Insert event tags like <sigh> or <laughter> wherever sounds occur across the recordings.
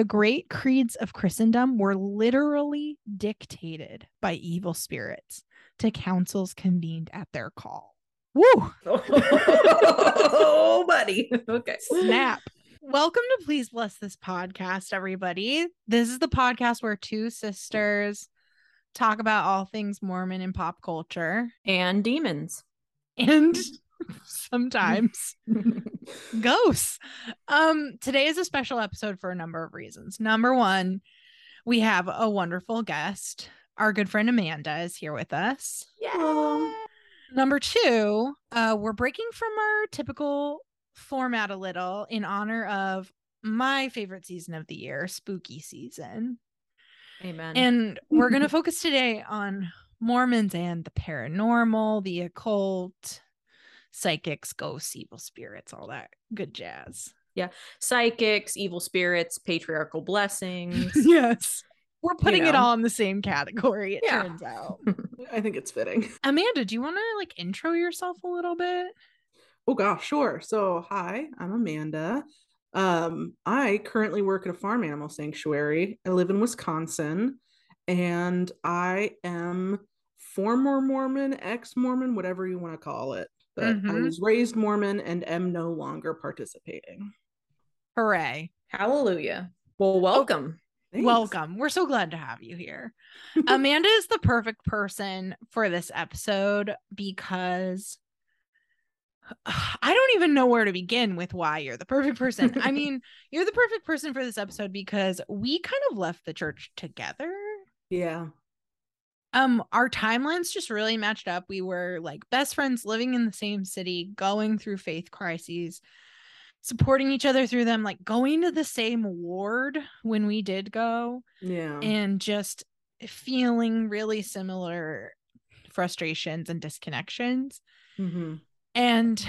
the great creeds of Christendom were literally dictated by evil spirits to councils convened at their call. Woo! oh, <laughs> buddy. Okay. Snap. Welcome to Please Bless This Podcast, everybody. This is the podcast where two sisters talk about all things Mormon and pop culture And demons. and <laughs> <laughs> sometimes ghosts. Um, today is a special episode for a number of reasons. Number one, we have a wonderful guest. Our good friend Amanda is here with us. Yeah. Number two, uh, we're breaking from our typical format a little in honor of my favorite season of the year, spooky season. Amen. And <laughs> we're going to focus today on Mormons and the paranormal, the occult, psychics, ghosts, evil spirits, all that good jazz. Yeah. Psychics, evil spirits, patriarchal <laughs> blessings. yes. We're putting it know. all in the same category, it Yeah. turns out. <laughs> I think it's fitting. <laughs> Amanda, do you want to like intro yourself a little bit? Oh gosh, sure. So hi, I'm Amanda. Um, I currently work at a farm animal sanctuary. I live in Wisconsin, and I am former Mormon, ex-Mormon, whatever you want to call it. But I Mhm. was raised Mormon and am no longer participating. Hooray. Hallelujah. Well, welcome. Thanks. Welcome. We're so glad to have you here. Amanda is the perfect person for this episode because I don't even know where to begin with why you're the perfect person. I <laughs> mean, you're the perfect person for this episode because we kind of left the church together. Yeah. Um our timelines just really matched up. We were like best friends living in the same city, going through faith crises, supporting each other through them, like going to the same ward when we did go Yeah. and just feeling really similar frustrations and disconnections hmm and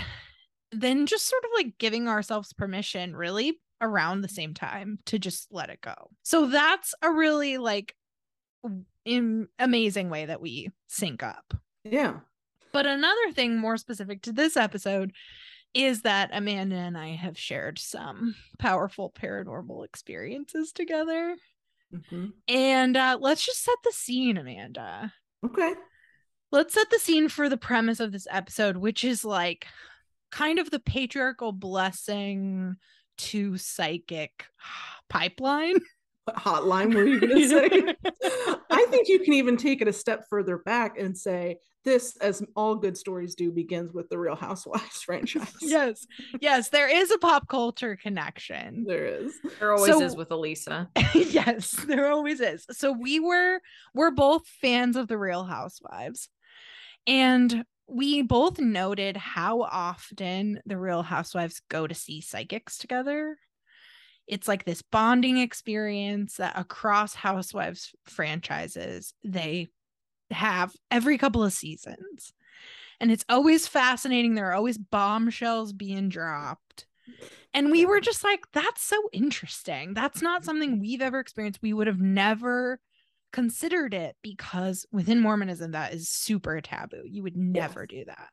then just sort of like giving ourselves permission really around the same time to just let it go so that's a really like im- amazing way that we sync up Yeah. but another thing more specific to this episode is that Amanda and I have shared some powerful paranormal experiences together. hmm And uh, let's just set the scene, Amanda. Okay. Let's set the scene for the premise of this episode, which is like kind of the patriarchal blessing to psychic <sighs> pipeline. <laughs> What hotline were you going <laughs> to say? I think you can even take it a step further back and say this, as all good stories do, begins with the Real Housewives <laughs> franchise. yes, yes, there is a pop culture connection. there is. There always So- is with Elisa. <laughs> yes, there always is. So we were we're both fans of the Real Housewives. And we both noted how often the Real Housewives go to see psychics together. It's like this bonding experience that across Housewives franchises they have every couple of seasons. And it's always fascinating. There are always bombshells being dropped. And we were just like, that's so interesting. That's not something we've ever experienced. We would have never considered it because within Mormonism, that is super taboo. You would never do that.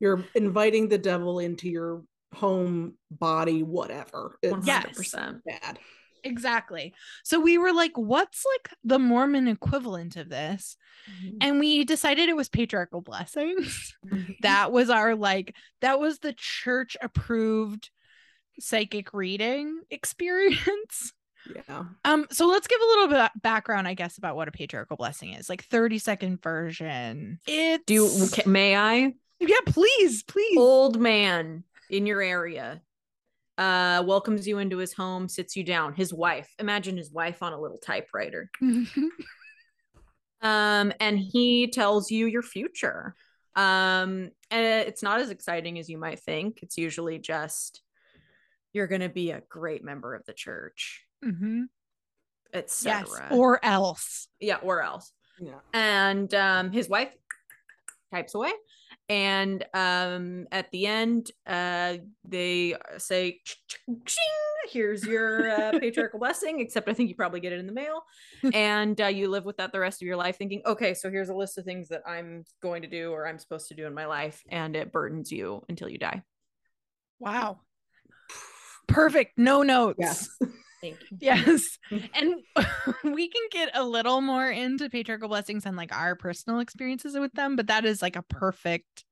You're inviting the devil into your home, body, whatever. It's Yes. 100%. bad. Exactly. So we were like, what's like the Mormon equivalent of this? And we decided it was patriarchal blessings. that was our like, that was the church approved psychic reading experience. Yeah. Um, so let's give a little bit of background, I guess, about what a patriarchal blessing is. Like 30 second version. it Do you, may I? yeah, please, please. Old man in your area uh welcomes you into his home, sits you down. His wife, imagine his wife on a little typewriter. <laughs> Um and he tells you your future. Um and it's not as exciting as you might think. It's usually just you're going to be a great member of the church, Mhm. etc. Yes, or else. yeah, or else. Yeah. and um his wife types away and um at the end uh they say here's your uh, patriarchal blessing except i think you probably get it in the mail <laughs> and uh, you live with that the rest of your life thinking okay so here's a list of things that i'm going to do or i'm supposed to do in my life and it burdens you until you die Wow. Perfect. No notes. Yes. <laughs> Thank you. Yes. <laughs> Mm-hmm. And <laughs> we can get a little more into patriarchal blessings and like our personal experiences with them, but that is like a perfect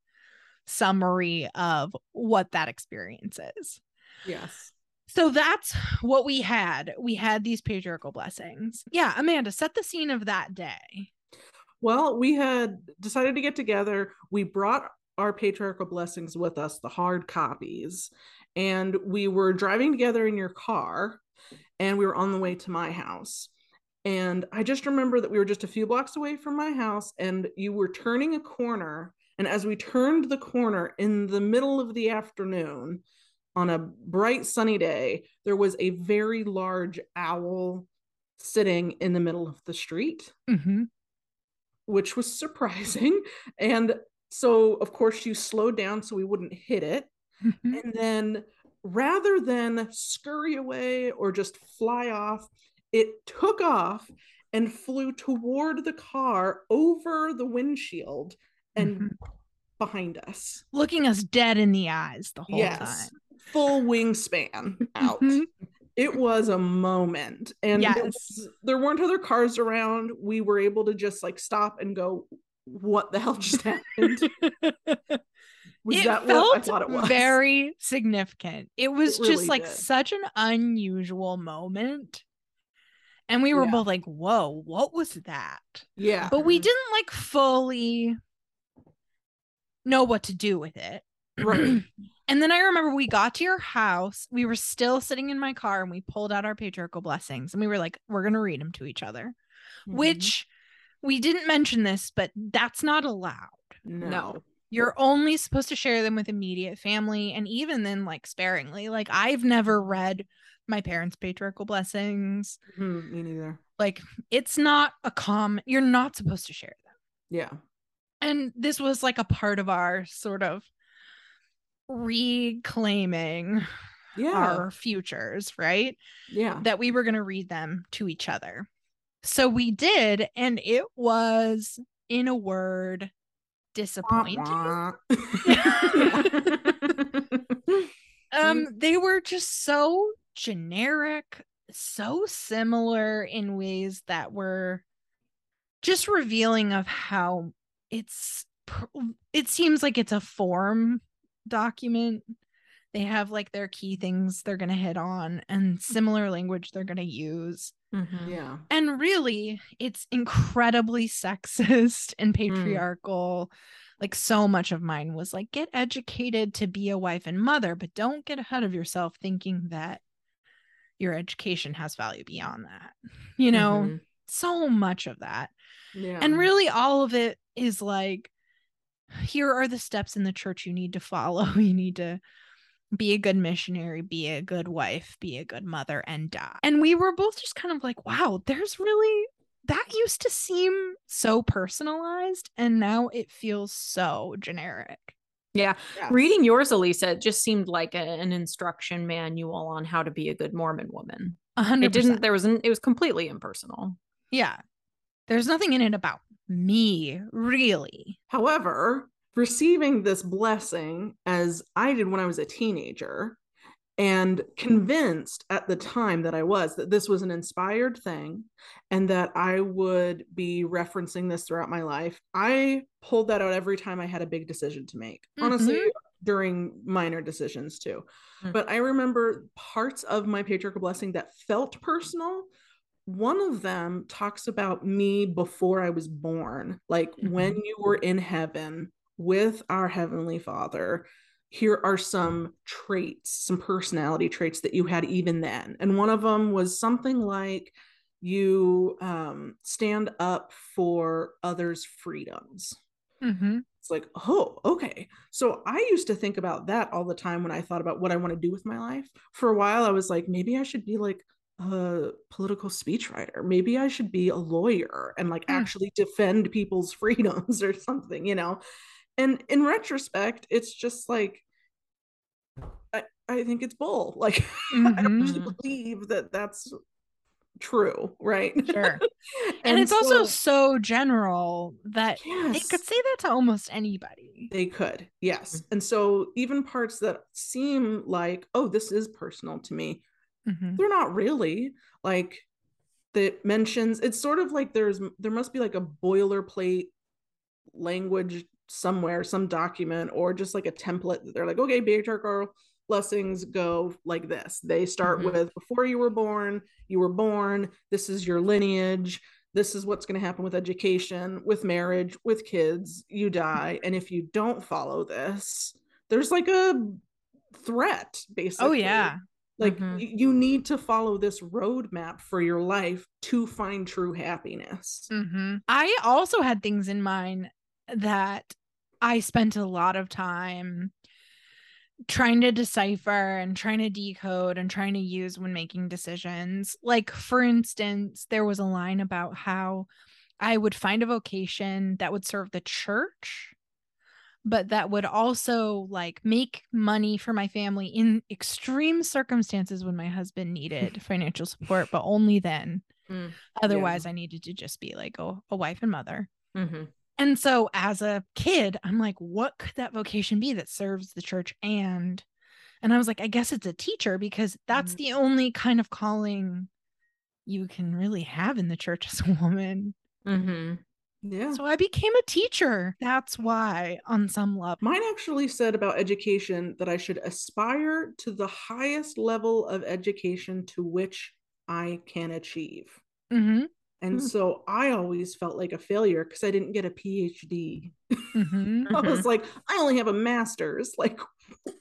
summary of what that experience is. Yes. So that's what we had. We had these patriarchal blessings. Yeah, Amanda, set the scene of that day. Well, we had decided to get together. We brought our patriarchal blessings with us, the hard copies, and we were driving together in your car and we were on the way to my house. And I just remember that we were just a few blocks away from my house and you were turning a corner. And as we turned the corner in the middle of the afternoon on a bright sunny day, there was a very large owl sitting in the middle of the street, Mm-hmm. which was surprising. And so, of course, you slowed down so we wouldn't hit it. Mm-hmm. And then rather than scurry away or just fly off, it took off and flew toward the car over the windshield and Mhm. behind us. Looking us dead in the eyes the whole yes. time. Full wingspan out. Mhm. It was a moment. And Yes. was- there weren't other cars around. We were able to just like stop and go, what the hell just happened? <laughs> Was it that felt what I thought it was? very significant. It was just really like did. such an unusual moment. And we were Yeah. both like, whoa, what was that? yeah. But we didn't like fully know what to do with it. Right. <clears throat> and then I remember we got to your house. We were still sitting in my car and we pulled out our patriarchal blessings and we were like, we're going to read them to each other, Mhm. which we didn't mention this, but that's not allowed. no. You're only supposed to share them with immediate family and even then, like sparingly. Like, I've never read my parents' patriarchal blessings. Mhm, me neither. Like, it's not a common, you're not supposed to share them. Yeah. and this was like a part of our sort of reclaiming Yeah. our futures right yeah. that we were going to read them to each other so we did and it was in a word disappointing wah. <laughs> um they were just so generic so similar in ways that were just revealing of how it's it seems like it's a form document they have like their key things they're going to hit on and similar language they're going to use Mhm. yeah. and really it's incredibly sexist and patriarchal like so much of mine was like get educated to be a wife and mother but don't get ahead of yourself thinking that your education has value beyond that you know Mhm. so much of that Yeah. and really all of it is like here are the steps in the church you need to follow <laughs> you need to be a good missionary be a good wife be a good mother and die and we were both just kind of like wow there's really that used to seem so personalized and now it feels so generic Yeah. Reading yours, Elisa, it just seemed like a- an instruction manual on how to be a good Mormon woman. a hundred It didn't, there was, an, it was completely impersonal. yeah there's nothing in it about me really However, receiving this blessing as I did when I was a teenager and convinced at the time that I was that this was an inspired thing and that I would be referencing this throughout my life, I pulled that out every time I had a big decision to make. Honestly, during minor decisions too. Mm. But I remember parts of my patriarchal blessing that felt personal. One of them talks about me before I was born, like when you were in heaven with our Heavenly Father. Here are some traits, some personality traits that you had even then. And one of them was something like you um, stand up for others' freedoms mm-hmm. it's like oh okay so i used to think about that all the time when i thought about what i want to do with my life for a while i was like maybe i should be like a political speechwriter maybe i should be a lawyer and like Hmm. actually defend people's <laughs> freedoms or something you know and in retrospect it's just like i, I think it's bull <laughs> like i don't really Mhm. believe that that's true right Sure. <laughs> and, it's also so general that they could say that to almost anybody They could, yes. And so even parts that seem like, oh, this is personal to me, Mhm. they're not really like that mentions it's sort of like there's there must be like a boilerplate language somewhere some document or just like a template that they're like okay patriarchal blessings go like this they start Mhm. with before you were born you were born this is your lineage this is what's going to happen with education with marriage with kids you die and if you don't follow this there's like a threat basically Oh yeah. like Mhm. you need to follow this roadmap for your life to find true happiness. hmm I also had things in mind that I spent a lot of time trying to decipher and trying to decode and trying to use when making decisions. Like, for instance, there was a line about how I would find a vocation that would serve the church, but that would also like make money for my family in extreme circumstances when my husband <laughs> needed financial support, but only then. Mm. Otherwise, I needed to just be like a, a wife and mother. Mm-hmm. And so as a kid, I'm like, what could that vocation be that serves the church and and I was like, I guess it's a teacher because that's Mhm. the only kind of calling you can really have in the church as a woman. Mm-hmm. Yeah. So I became a teacher. That's why on some level. Mine actually said about education that I should aspire to the highest level of education to which I can achieve. hmm And Hmm. so I always felt like a failure because I didn't get a PhD. hmm <laughs> I was like, I only have a master's. Like,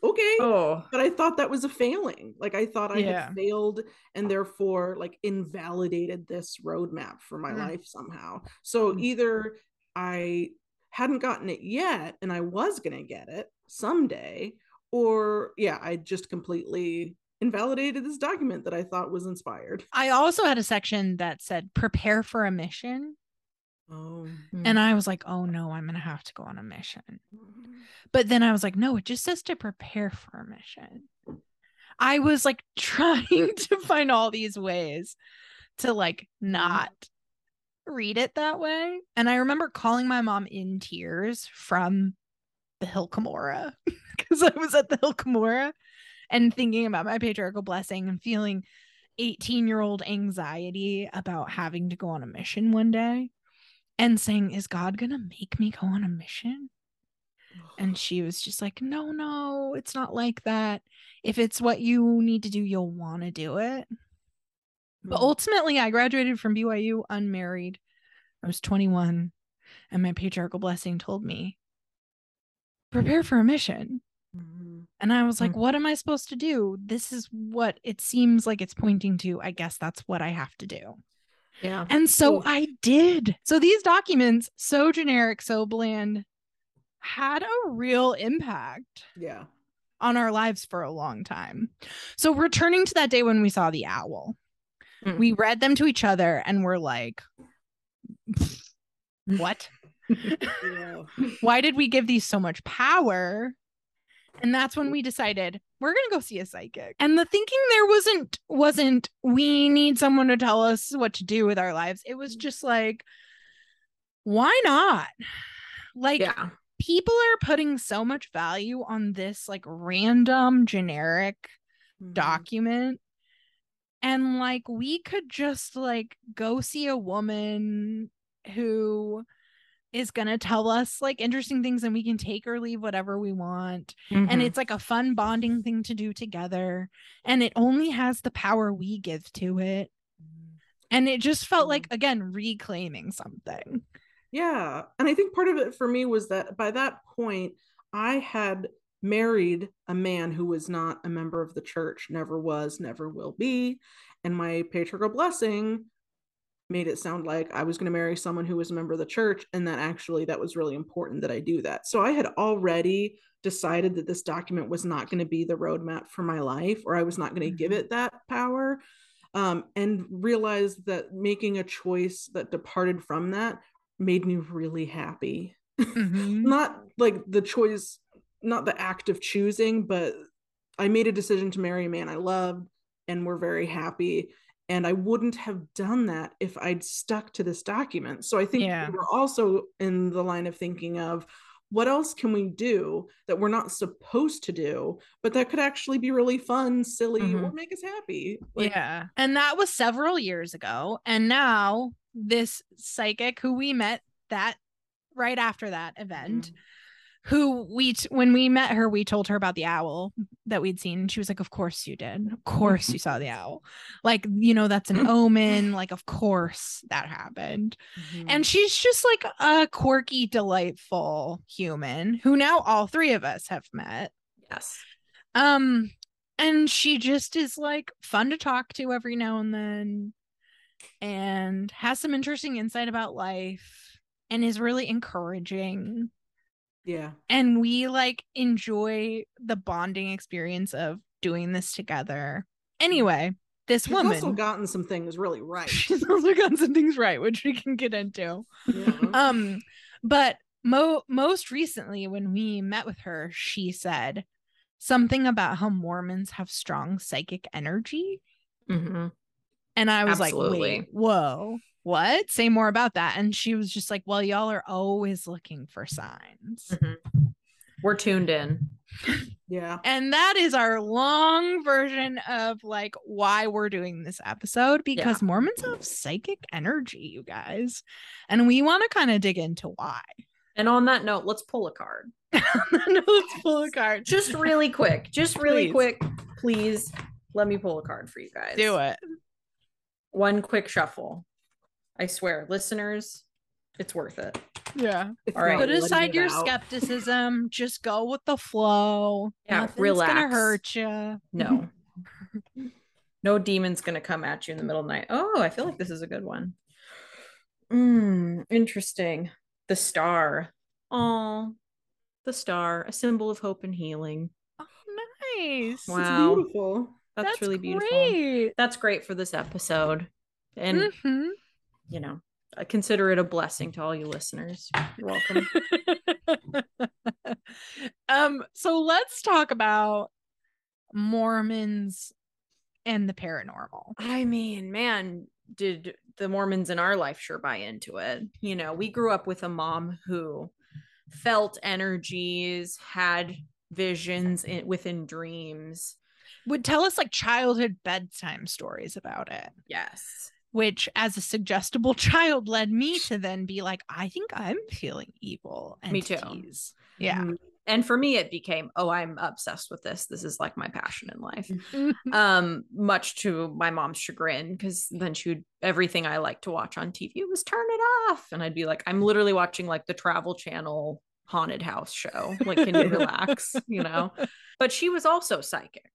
okay. Oh. But I thought that was a failing. Like I thought I Yeah. had failed and therefore like invalidated this roadmap for my Mm. life somehow. So Mm. either I hadn't gotten it yet and I was gonna get it someday, or yeah, I just completely invalidated this document that I thought was inspired. I also had a section that said prepare for a mission. Oh. Hmm. And I was like, oh no, I'm gonna have to go on a mission. Mm-hmm. But then I was like, no, it just says to prepare for a mission. I was like <laughs> trying to find all these ways to like mm-hmm. not read it that way. And I remember calling my mom in tears from the Hill Cumorah <laughs> because I was at the Hill Cumorah and thinking about my patriarchal blessing and feeling 18 year old anxiety about having to go on a mission one day and saying, Is God going to make me go on a mission? And she was just like, No, no, it's not like that. If it's what you need to do, you'll want to do it. But Mm. ultimately, I graduated from BYU unmarried. I was 21, and my patriarchal blessing told me, Prepare for a mission. Mhm. And I was like, Mm. What am I supposed to do? This is what it seems like it's pointing to. I guess that's what I have to do. yeah. And so Oof. I did. So these documents, so generic, so bland, had a real impact Yeah. on our lives for a long time. So returning to that day when we saw the owl, Mm. we read them to each other and we're like, what? <laughs> <laughs> Why did we give these so much power? And that's when we decided we're going to go see a psychic. And the thinking there wasn't wasn't we need someone to tell us what to do with our lives. It was just like why not? Like yeah. people are putting so much value on this like random generic Mhm. document and like we could just like go see a woman who is going to tell us like interesting things and we can take or leave whatever we want and Mhm. it's like a fun bonding thing to do together and it only has the power we give to it and it just felt like again reclaiming something Yeah. And I think part of it for me was that by that point, I had married a man who was not a member of the church, never was, never will be. And my patriarchal blessing made it sound like I was going to marry someone who was a member of the church. And that actually, that was really important that I do that. So I had already decided that this document was not going to be the roadmap for my life, or I was not going to give Mhm. it that power. Um, and realized that making a choice that departed from that made me really happy. <laughs> Mhm. Not like the choice, not the act of choosing, but I made a decision to marry a man I loved and we're very happy. And I wouldn't have done that if I'd stuck to this document. So I think Yeah. we're also in the line of thinking of, what else can we do that we're not supposed to do, but that could actually be really fun, silly, Mhm. or make us happy? Like, yeah. And that was several years ago. And now this psychic who we met that right after that event, who we t- when we met her, we told her about the owl that we'd seen. She was like, Of course you did. Of course you saw the owl. Like, you know, that's an <laughs> omen. Like, of course that happened. Mhm. And she's just like a quirky, delightful human who now all three of us have met. yes. Um, and she just is like fun to talk to every now and then and has some interesting insight about life and is really encouraging. Yeah. And we like enjoy the bonding experience of doing this together. Anyway, this She's woman also gotten some things really right. <laughs> she's also gotten some things right, which we can get into. Yeah. Um, but mo most recently when we met with her, she said something about how Mormons have strong psychic energy. Mhm. And I was like, wait, whoa, what? Say more about that. And she was just like, well, y'all are always looking for signs. Mhm. We're tuned in. yeah. And that is our long version of like why we're doing this episode because Mormons have psychic energy, you guys. And we want to kind of dig into why. And on that note, let's pull a card. no, <laughs> let's pull a card. Just really quick. Just <laughs> really Please. quick. Please let me pull a card for you guys. do it. One quick shuffle. I swear, listeners, it's worth it. Yeah. All right. Put aside your out. skepticism. Just go with the flow. Yeah, Nothing's relax. gonna hurt you. No. <laughs> no demon's gonna come at you in the middle of the night. Oh, I feel like this is a good one. Mm, interesting. The star. Oh, the star, a symbol of hope and healing. Oh, nice. Wow. It's beautiful. That's, really beautiful. Great. That's great for this episode. And Mhm. you know, I consider it a blessing to all you listeners. You're welcome. <laughs> um. So let's talk about Mormons and the paranormal. I mean, man, did the Mormons in our life sure buy into it. You know, we grew up with a mom who felt energies, had visions in, within dreams. Would tell us like childhood bedtime stories about it. Yes. which as a suggestible <laughs> child led me to then be like i think i'm feeling evil Me too. entities. yeah Mhm. And for me, it became, oh, I'm obsessed with this. This is like my passion in life. Mhm. <laughs> Um, much to my mom's chagrin, because then she would everything I like to watch on TV was turn it off. And I'd be like, I'm literally watching like the travel channel haunted house show. Like, can you <laughs> relax? You know? But she was also psychic.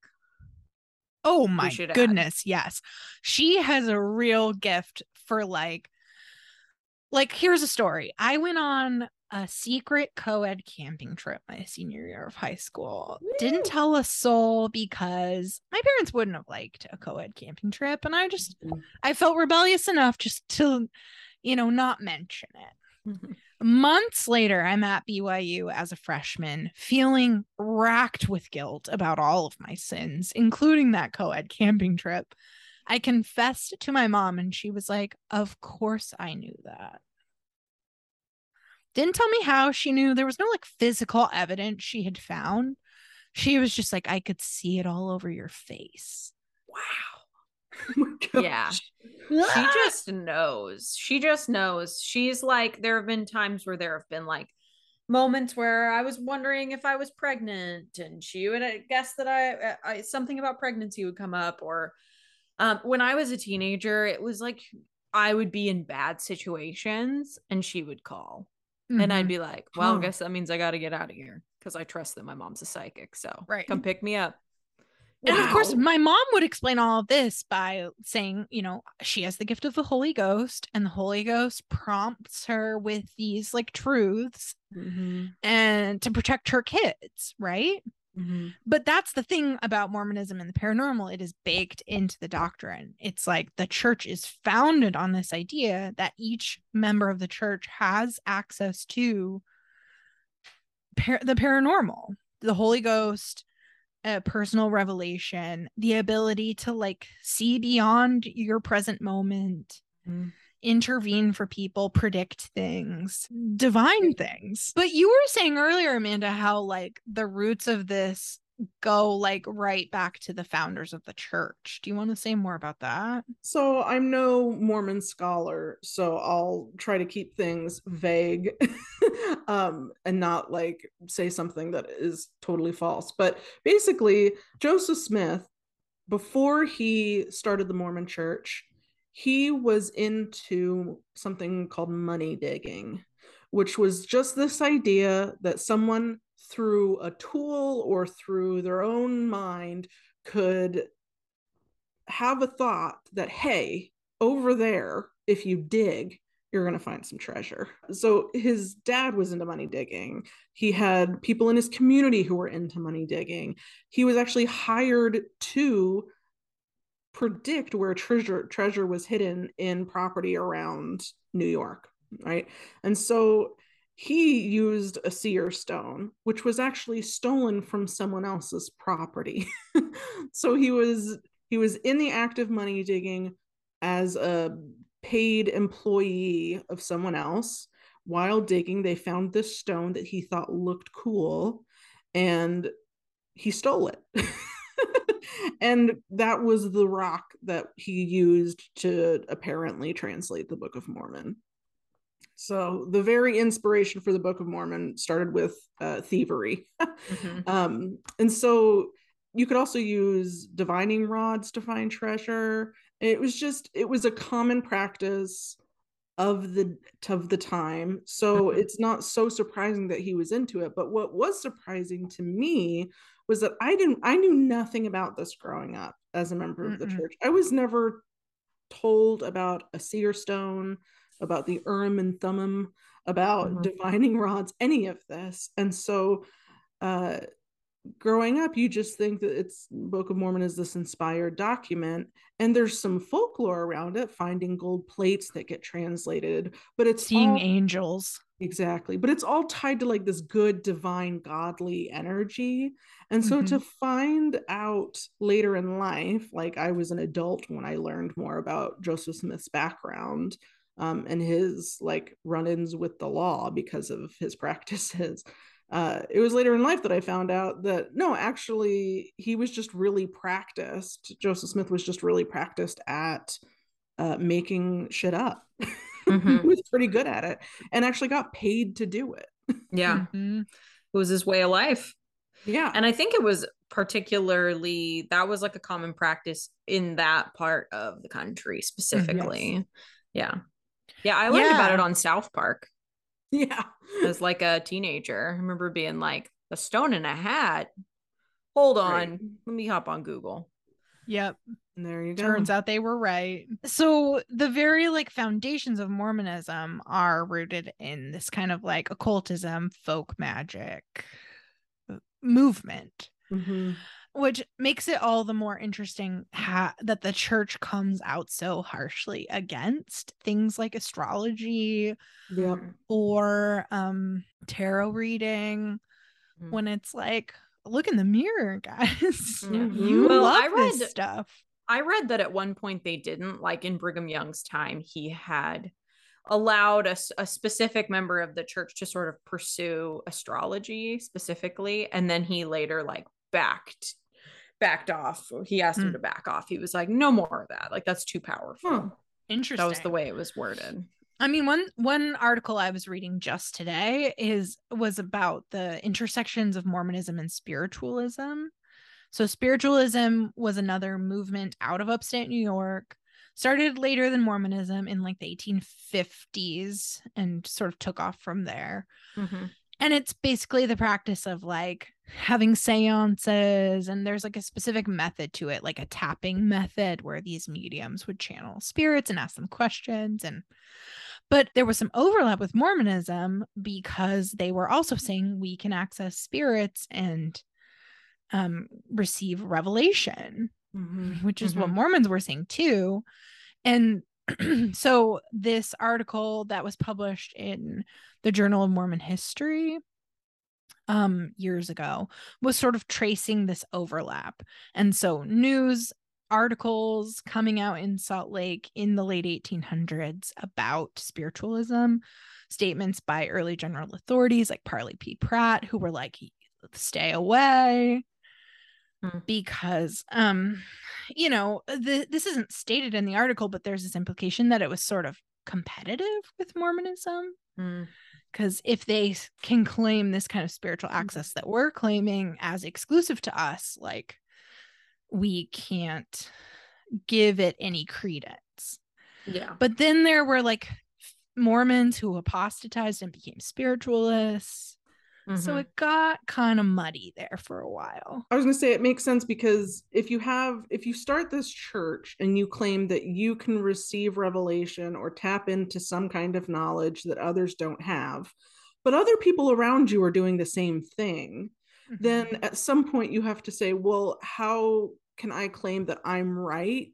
Oh my should add. goodness yes she has a real gift for like like here's a story i went on a secret co-ed camping trip my senior year of high school didn't tell a soul because my parents wouldn't have liked a co-ed camping trip and i just Mhm. i felt rebellious enough just to you know not mention it Mhm. Months later, I'm at BYU as a freshman, feeling racked with guilt about all of my sins, including that co ed camping trip. I confessed to my mom, and she was like, Of course I knew that. Didn't tell me how she knew. There was no like physical evidence she had found. She was just like, I could see it all over your face. Wow. <laughs> Oh. Yeah. she <laughs> just knows. She just knows. She's like, there have been times where there have been like moments where I was wondering if I was pregnant, and she would uh, guess that I, I something about pregnancy would come up. Or um, when I was a teenager, it was like I would be in bad situations, and she would call, and I'd Mhm. be like, "Well. I guess that means I got to get out of here." Because I trust that my mom's a psychic, so Right. come pick me up. And of course, my mom would explain all of this by saying, you know, she has the gift of the Holy Ghost, and the Holy Ghost prompts her with these like truths Mhm. and to protect her kids, right? Mhm. But that's the thing about Mormonism and the paranormal, it is baked into the doctrine. It's like the church is founded on this idea that each member of the church has access to par- the paranormal, the Holy Ghost, a personal revelation, the ability to like see beyond your present moment. Mhm. intervene for people, predict things, divine things. But you were saying earlier, Amanda, how like the roots of this go like right back to the founders of the church. Do you want to say more about that? So I'm no Mormon scholar, so I'll try to keep things vague <laughs> um, and not like say something that is totally false. But basically, Joseph Smith, before he started the Mormon church, he was into something called money digging, which was just this idea that someone through a tool or through their own mind could have a thought that, hey, over there, if you dig, you're going to find some treasure. So his dad was into money digging. He had people in his community who were into money digging. He was actually hired to predict where treasure treasure was hidden in property around New York, right? And so he used a seer stone, which was actually stolen from someone else's property. <laughs> so he was he was in the act of money digging as a paid employee of someone else. While digging, they found this stone that he thought looked cool and he stole it. <laughs> and that was the rock that he used to apparently translate the Book of Mormon. So the very inspiration for the Book of Mormon started with uh, thievery. mm-hmm. <laughs> um, and so you could also use divining rods to find treasure. It was just, it was a common practice of the of the time so mm-hmm. it's not so surprising that he was into it but what was surprising to me was that i didn't i knew nothing about this growing up as a member mm of the church i was never told about a seer stone about the Urim and Thummim, about mm-hmm. divining rods, any of this. And so uh, growing up, you just think that it's Book of Mormon is this inspired document, and there's some folklore around it, finding gold plates that get translated, but it's seeing all, angels. Exactly. But it's all tied to like this good, divine, godly energy. And so mm-hmm. to find out later in life, like I was an adult when I learned more about Joseph Smith's background, um, and his like run-ins with the law because of his <laughs> practices. Uh, it was later in life that I found out that no, actually, he was just really practiced. Joseph Smith was just really practiced at uh, making shit up. <laughs> Mm-hmm. he was pretty good at it and actually got paid to do it. Yeah. Mm-hmm. It was his way of life. Yeah. And I think it was particularly that was like a common practice in that part of the country specifically. Yes. Yeah. Yeah, I learned yeah. about it on South Park. Yeah. As like a teenager. I remember being like, a stone in a hat. Hold on. Right. Let me hop on Google. Yep. And there you go. Turns out they were right. So the very like foundations of Mormonism are rooted in this kind of like occultism, folk magic movement. Mm-hmm which makes it all the more interesting ha- that the church comes out so harshly against things like astrology yep. or um tarot reading mm-hmm. when it's like look in the mirror <laughs> guys mm-hmm. you well, love I read, this stuff i read that at one point they didn't like in brigham young's time he had allowed a, a specific member of the church to sort of pursue astrology specifically and then he later like backed backed off. He asked mm. him hmm. to back off. He was like, no more of that. Like that's too powerful. Huh. Interesting. That was the way it was worded. I mean, one one article I was reading just today is was about the intersections of Mormonism and spiritualism. So spiritualism was another movement out of upstate New York, started later than Mormonism in like the 1850s and sort of took off from there. Mm-hmm. And it's basically the practice of like having seances and there's like a specific method to it like a tapping method where these mediums would channel spirits and ask them questions and but there was some overlap with mormonism because they were also saying we can access spirits and um, receive revelation mm-hmm. which is mm-hmm. what mormons were saying too and <clears throat> so this article that was published in the journal of mormon history um years ago was sort of tracing this overlap and so news articles coming out in Salt Lake in the late 1800s about spiritualism, statements by early general authorities like Parley P. Pratt, who were like, stay away. Hmm. Because, um, you know, the, this isn't stated in the article, but there's this implication that it was sort of competitive with Mormonism Mm. Because if they can claim this kind of spiritual mm-hmm. access that we're claiming as exclusive to us like we can't give it any credence. Yeah. but then there were like mormons who apostatized and became spiritualists so Mhm. it got kind of muddy there for a while I was going to say it makes sense because if you have, if you start this church and you claim that you can receive revelation or tap into some kind of knowledge that others don't have, but other people around you are doing the same thing, then Mhm. at some point you have to say, well, how can I claim that I'm right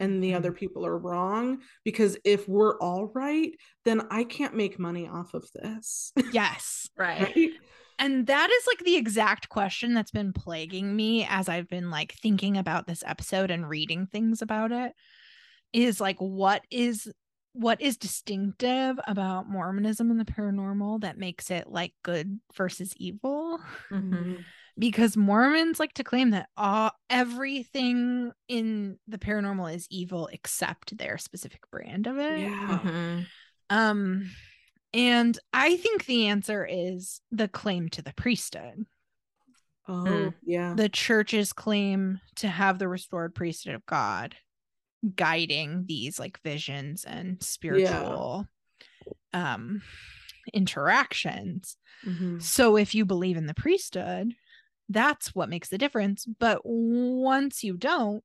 and the other people are wrong? Because if we're all right, then I can't make money off of this. yes <laughs> right. right? And that is like the exact question that's been plaguing me as I've been like thinking about this episode and reading things about it is like what is what is distinctive about Mormonism and the paranormal that makes it like good versus evil? Mhm. Because Mormons like to claim that all everything in the paranormal is evil except their specific brand of it. Yeah. Mhm. Um and I think the answer is the claim to the priesthood. Oh, Mm. yeah. The church's claim to have the restored priesthood of God guiding these like visions and spiritual um interactions. Mhm. So if you believe in the priesthood, that's what makes the difference. But once you don't,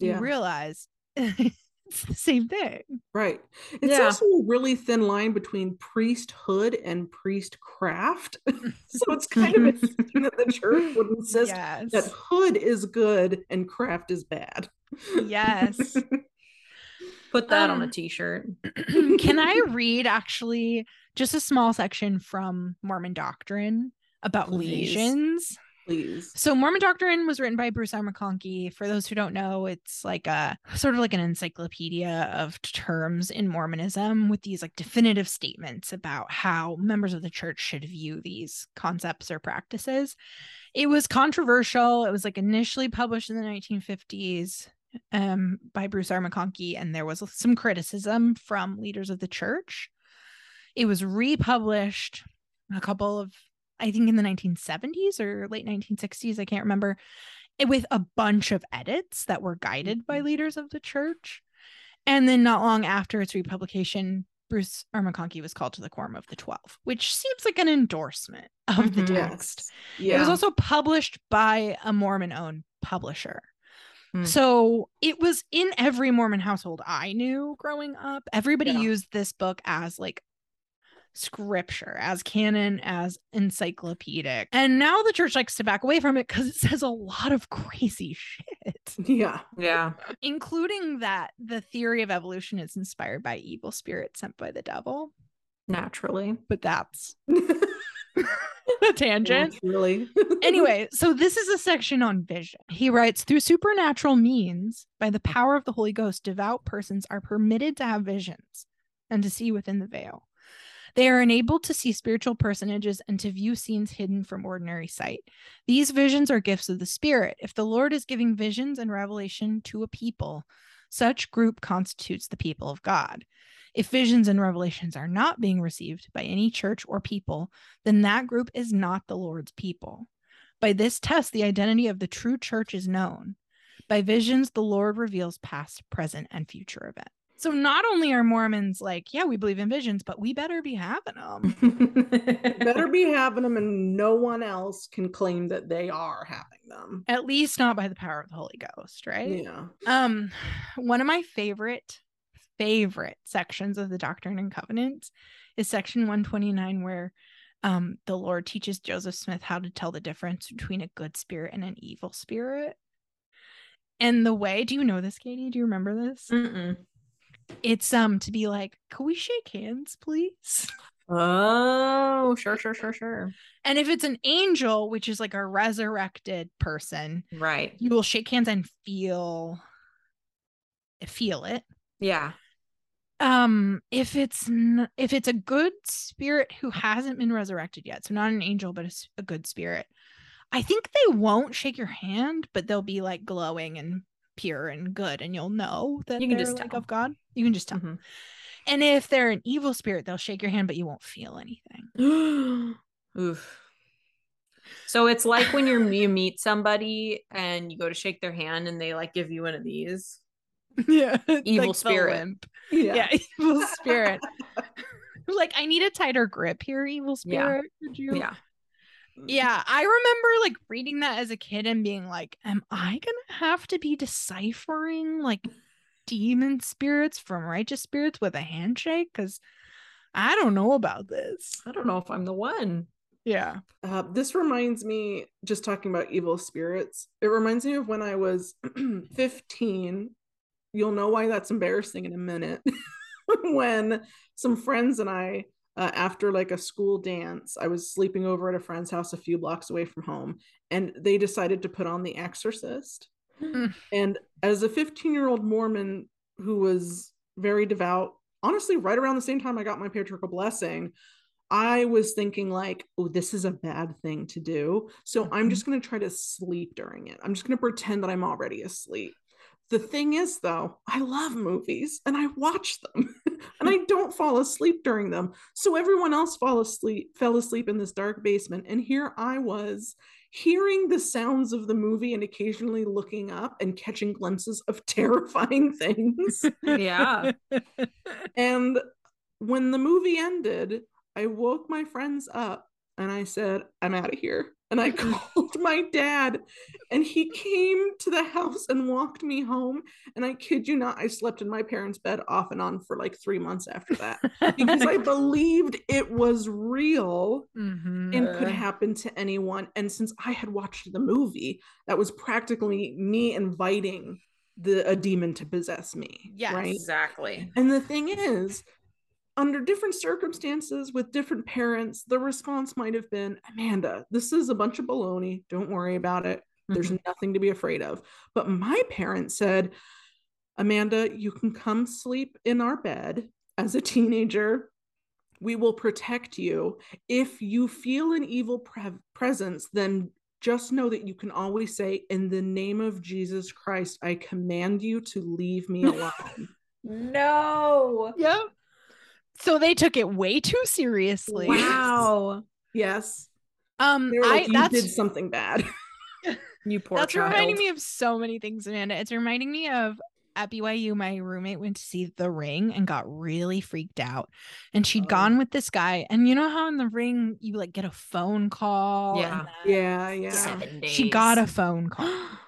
you realize <laughs> it's the same thing. Right. It's Yeah. also a really thin line between priesthood and priestcraft. <laughs> so it's kind of interesting <laughs> that the church would insist yes. that hood is good and craft is bad. Yes. Put that on a Um, t-shirt. <clears throat> Can I read actually just a small section from Mormon Doctrine about Please. visions? Please. So Mormon Doctrine was written by Bruce R. McConkie. For those who don't know, it's like a sort of like an encyclopedia of terms in Mormonism with these like definitive statements about how members of the church should view these concepts or practices. It was controversial. It was like initially published in the 1950s um by Bruce R. McConkie, and there was some criticism from leaders of the church. It was republished a couple of I think in the 1970s or late 1960s, I can't remember, with a bunch of edits that were guided by Mhm. leaders of the church. And then not long after its republication, Bruce R. McConkie was called to the Quorum of the Twelve, which seems like an endorsement of the Mhm. text. Yes. It was also published by a Mormon owned publisher. Hmm. So it was in every Mormon household I knew growing up. Everybody Yeah. used this book as like scripture, as canon, as encyclopedic. And now the church likes to back away from it because it says a lot of crazy <laughs> shit, yeah. Yeah. including that the theory of evolution is inspired by evil spirits sent by the devil. Naturally. But that's <laughs> <laughs> a tangent. Really. anyway, so this is a section on vision. He writes through supernatural means, by the power of the Holy Ghost, devout persons are permitted to have visions and to see within the veil. They are enabled to see spiritual personages and to view scenes hidden from ordinary sight. These visions are gifts of the Spirit. If the Lord is giving visions and revelation to a people, such group constitutes the people of God. If visions and revelations are not being received by any church or people, then that group is not the Lord's people. By this test, the identity of the true church is known. By visions, the Lord reveals past, present, and future events. So not only are Mormons like, yeah, we believe in visions, but we better be having them. <laughs> Better be having them, and no one else can claim that they are having them. At least not by the power of the Holy Ghost, right? Yeah. Um, one of my favorite, favorite sections of the Doctrine and Covenants is section 129, where um the Lord teaches Joseph Smith how to tell the difference between a good spirit and an evil spirit. And the way, do you know this, Katie? Do you remember this? Mm-mm. It's um to be like, can we shake hands, please? <laughs> Oh, sure, sure, sure, sure. And if it's an angel, which is like a resurrected person, Right. you will shake hands and feel feel it. Yeah. Um if it's n- if it's a good spirit who hasn't been resurrected yet, so not an angel but a good spirit. I think they won't shake your hand, but they'll be like glowing and pure and good and you'll know that You can just like tell. of God. You can just tell. Mhm. And if they're an evil spirit, they'll shake your hand but you won't feel anything. <gasps> Oof. So it's like when you're you meet somebody and you go to shake their hand and they like give you one of these. <laughs> yeah. Evil the spirit. limp. yeah, <laughs> evil spirit. <laughs> like I need a tighter grip here, evil Yeah. spirit. Could you? Yeah. Yeah, I remember like reading that as a kid and being like, am I gonna have to be deciphering like demon spirits from righteous spirits with a handshake? Because I don't know about this. I don't know if I'm the one. Yeah. Uh, this reminds me, just talking about evil spirits, it reminds me of when I was <clears throat> 15. You'll know why that's embarrassing in a minute. <laughs> when some friends and I, uh, after like a school dance, I was sleeping over at a friend's house a few blocks away from home, and they decided to put on The Exorcist. Mm. And as a 15 year old Mormon who was very devout, honestly, right around the same time I got my patriarchal blessing, I was thinking like, oh, this is a bad thing to do. So I'm just going to try to sleep during it. I'm just going to pretend that I'm already asleep. The thing is, though, I love movies and I watch them <laughs> and I don't fall asleep during them. So everyone else fall asleep, fell asleep in this dark basement. And here I was hearing the sounds of the movie and occasionally looking up and catching glimpses of <laughs> terrifying things. Yeah. <laughs> And when the movie ended, I woke my friends up and I said, I'm out of here. And I <laughs> called my dad, and he came to the house and walked me home. And I kid you not, I slept in my parents' bed off and on for like three months after that because I <laughs> believed it was real Mhm. and could Uh. happen to anyone. And since I had watched the movie, that was practically me inviting the a demon to possess me. Yeah, Right. Exactly. And the thing is, under different circumstances with different parents, the response might have been, Amanda, this is a bunch of baloney. Don't worry about it. There's Mhm. nothing to be afraid of. But my parents said, Amanda, you can come sleep in our bed as a teenager. We will protect you. If you feel an evil pre- presence, then just know that you can always say, In the name of Jesus Christ, I command you to leave me <laughs> alone. No. Yep. So they took it way too seriously. Wow. yes. Um, They were I you that's did something bad. <laughs> You poor that's child. reminding me of so many things, Amanda. It's reminding me of at BYU, my roommate went to see The Ring and got really freaked out. And she'd Oh. gone with this guy. And you know how in The Ring you like get a phone call? Yeah. and then yeah, yeah. Seven days. She got a phone call. <gasps> <gasps> <gasps>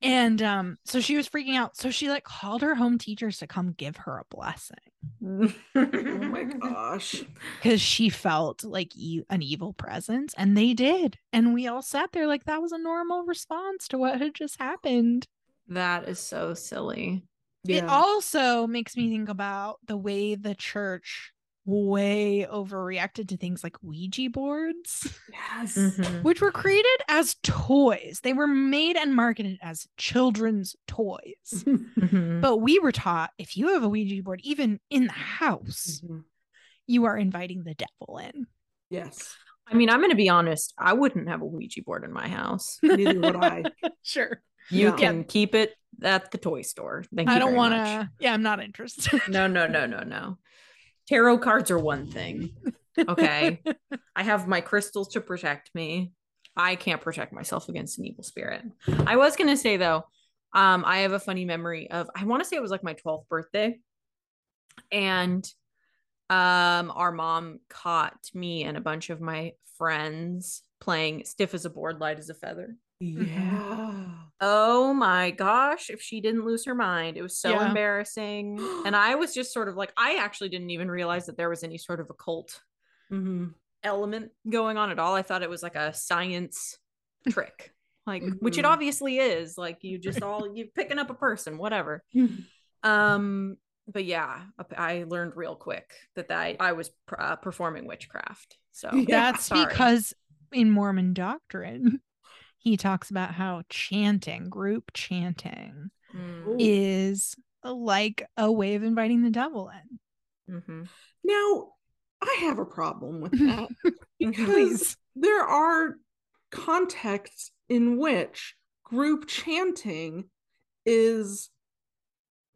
And um, so she was freaking out. So she like called her home teachers to come give her a blessing Oh my <laughs> gosh. because she felt like e- an evil presence, and they did. And we all sat there like that was a normal response to what had just happened. That is so silly. It Yeah. also makes me think about the way the church way overreacted to things like Ouija boards, yes. Mhm. which were created as toys. They were made and marketed as children's toys. Mhm. But we were taught if you have a Ouija board, even in the house, Mhm. you are inviting the devil in. Yes. I mean, I'm going to be honest. I wouldn't have a Ouija board in my house. <laughs> Neither would I. <laughs> Sure. You No. can keep it at the toy store. Thank you. I don't want to. Yeah, I'm not interested. No, no, <laughs> no, no, no. Tarot cards are one thing. Okay. <laughs> I have my crystals to protect me. I can't protect myself against an evil spirit. I was going to say though, um I have a funny memory of I want to say it was like my 12th birthday and um our mom caught me and a bunch of my friends playing stiff as a board light as a feather. Yeah. Oh my gosh, if she didn't lose her mind. It was so Yeah. embarrassing. And <gasps> I was just sort of like, I actually didn't even realize that there was any sort of occult Mhm. element going on at all. I thought it was like a science trick, like, which it Mhm. obviously is. Like, you just <laughs> all, you picking up a person, whatever. Mhm. Um, but yeah, I learned real quick that that I was uh, performing witchcraft. So Yeah. That's <laughs> sorry. because in Mormon doctrine, he talks about how chanting, group chanting, Mm, Ooh. is like a way of inviting the devil in. mhm. Now, I have a problem with that <laughs> because there are contexts in which group chanting is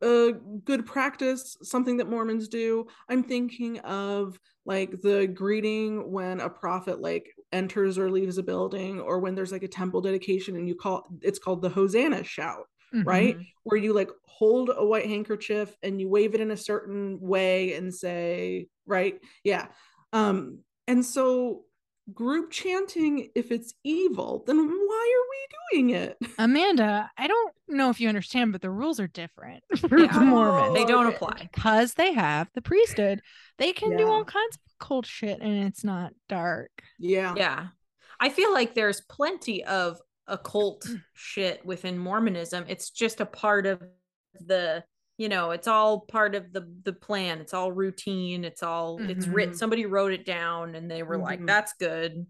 a good practice, something that Mormons do. I'm thinking of like the greeting when a prophet like enters or leaves a building, or when there's like a temple dedication and you call it's called the Hosanna shout right? Mhm. Where you like hold a white handkerchief and you wave it in a certain way and say, right? Yeah. Um, and so group chanting, if it's evil, then why are we doing it? Amanda, I don't know if you understand, but the rules are different <laughs> for Yeah. the Mormons. They don't apply. because they have the priesthood. They can do all kinds of cold shit and it's not dark. Yeah. Yeah. I feel like there's plenty of occult mm. shit within Mormonism. It's just a part of the, you know, it's all part of the the plan. It's all routine. It's all it's written. Somebody wrote it down and they were like, Mhm. that's good.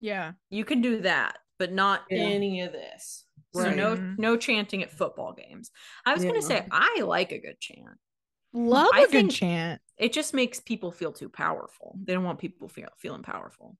Yeah. You can do that, but not Yeah. any of this. So no Mhm. no chanting at football games. I was gonna say I like a good chant. Love I a good chant. It just makes people feel too powerful. They don't want people feel feeling powerful.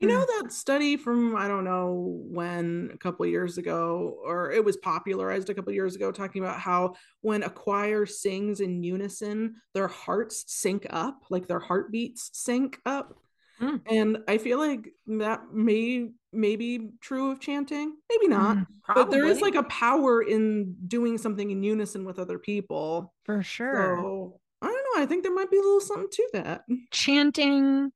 You know that study from I don't know when a couple of years ago, or it was popularized a couple of years ago, talking about how when a choir sings in unison, their hearts sync up, like their heartbeats sync up. Hmm. And I feel like that may may be true of chanting, maybe not, Mhm. but there is like a power in doing something in unison with other people. For sure. So I don't know. I think there might be a little something to that. chanting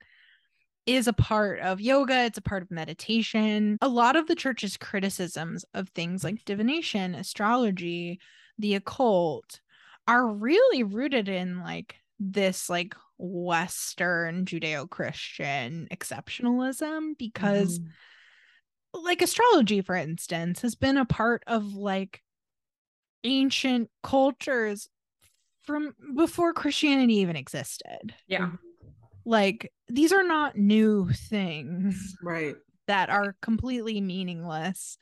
is a part of yoga, it's a part of meditation. A lot of the church's criticisms of things like divination, astrology, the occult are really rooted in like this like western judeo-christian exceptionalism because mm-hmm. like astrology for instance has been a part of like ancient cultures from before christianity even existed Yeah. Like these are not new things Right. that are completely meaningless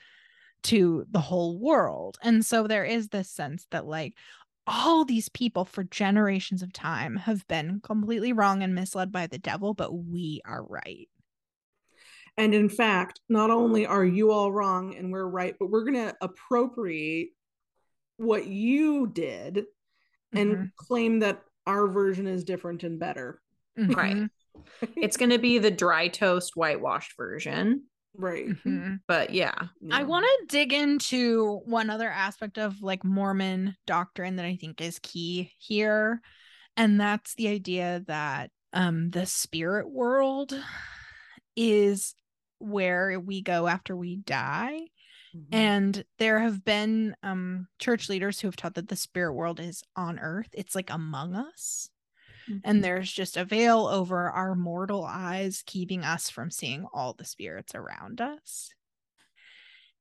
to the whole world and so there is this sense that like all these people for generations of time have been completely wrong and misled by the devil but we are right And in fact, not only are you all wrong and we're right, but we're going to appropriate what you did and Mhm. claim that our version is different and better. Right. Mhm. It's going to be the dry toast whitewashed version. right. Mhm. But yeah. I want to dig into one other aspect of like Mormon doctrine that I think is key here, and that's the idea that um the spirit world is where we go after we die. Mhm. And there have been um church leaders who have taught that the spirit world is on earth. It's like among us. And there's just a veil over our mortal eyes, keeping us from seeing all the spirits around us.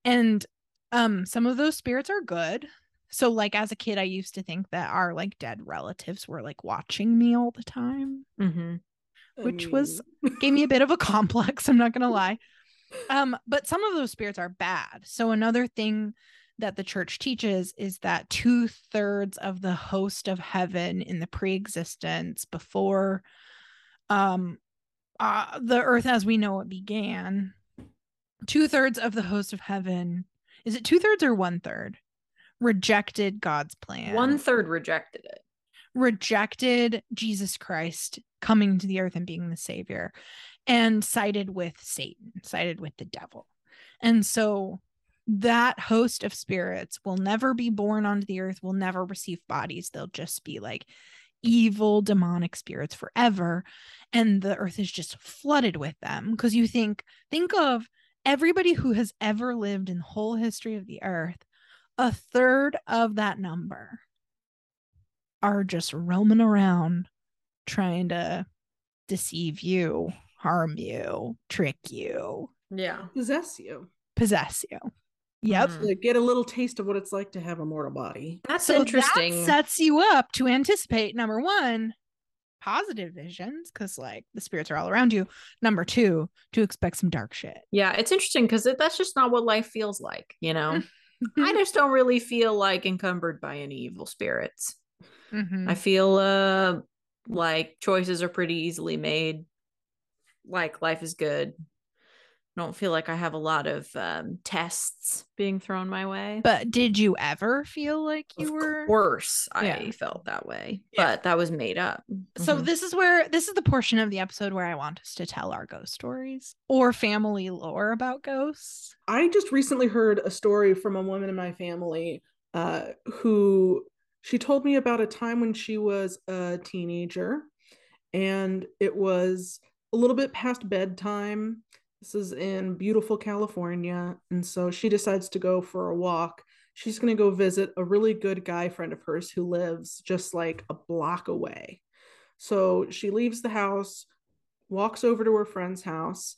And um, some of those spirits are good. So, like as a kid, I used to think that our like dead relatives were like watching me all the time, Mm-hmm. Which was gave me a bit of a <laughs> complex. I'm not gonna lie. Um, but some of those spirits are bad. So another thing that the church teaches is that two thirds of the host of heaven in the pre-existence before um uh, the earth as we know it began, two thirds of the host of heaven is it two thirds or one third rejected God's plan One third rejected it. rejected Jesus Christ coming to the earth and being the savior and sided with Satan, sided with the devil. And so that host of spirits will never be born onto the earth, will never receive bodies. They'll just be like evil demonic spirits forever. And the earth is just flooded with them. Because you think, think of everybody who has ever lived in the whole history of the earth, a third of that number are just roaming around trying to deceive you, harm you, trick you, Yeah. possess you. possess you. Yep. Mm. to get a little taste of what it's like to have a mortal body. That's So interesting. that sets you up to anticipate number one, positive visions, because like the spirits are all around you. Number two, to expect some dark shit. yeah, it's interesting because that's just not what life feels like, you know? Mm-hmm. <laughs> I just don't really feel like encumbered by any evil spirits. Mhm. I feel uh like choices are pretty easily made. Like life is good. I don't feel like I have a lot of um, tests being thrown my way. But did you ever feel like you of were? course, I Yeah. felt that way, Yeah. but that was made up. So Mhm. this is where this is the portion of the episode where I want us to tell our ghost stories or family lore about ghosts. I just recently heard a story from a woman in my family uh, who she told me about a time when she was a teenager and it was a little bit past bedtime. This is in beautiful California. And so she decides to go for a walk. She's going to go visit a really good guy friend of hers who lives just like a block away. So she leaves the house, walks over to her friend's house,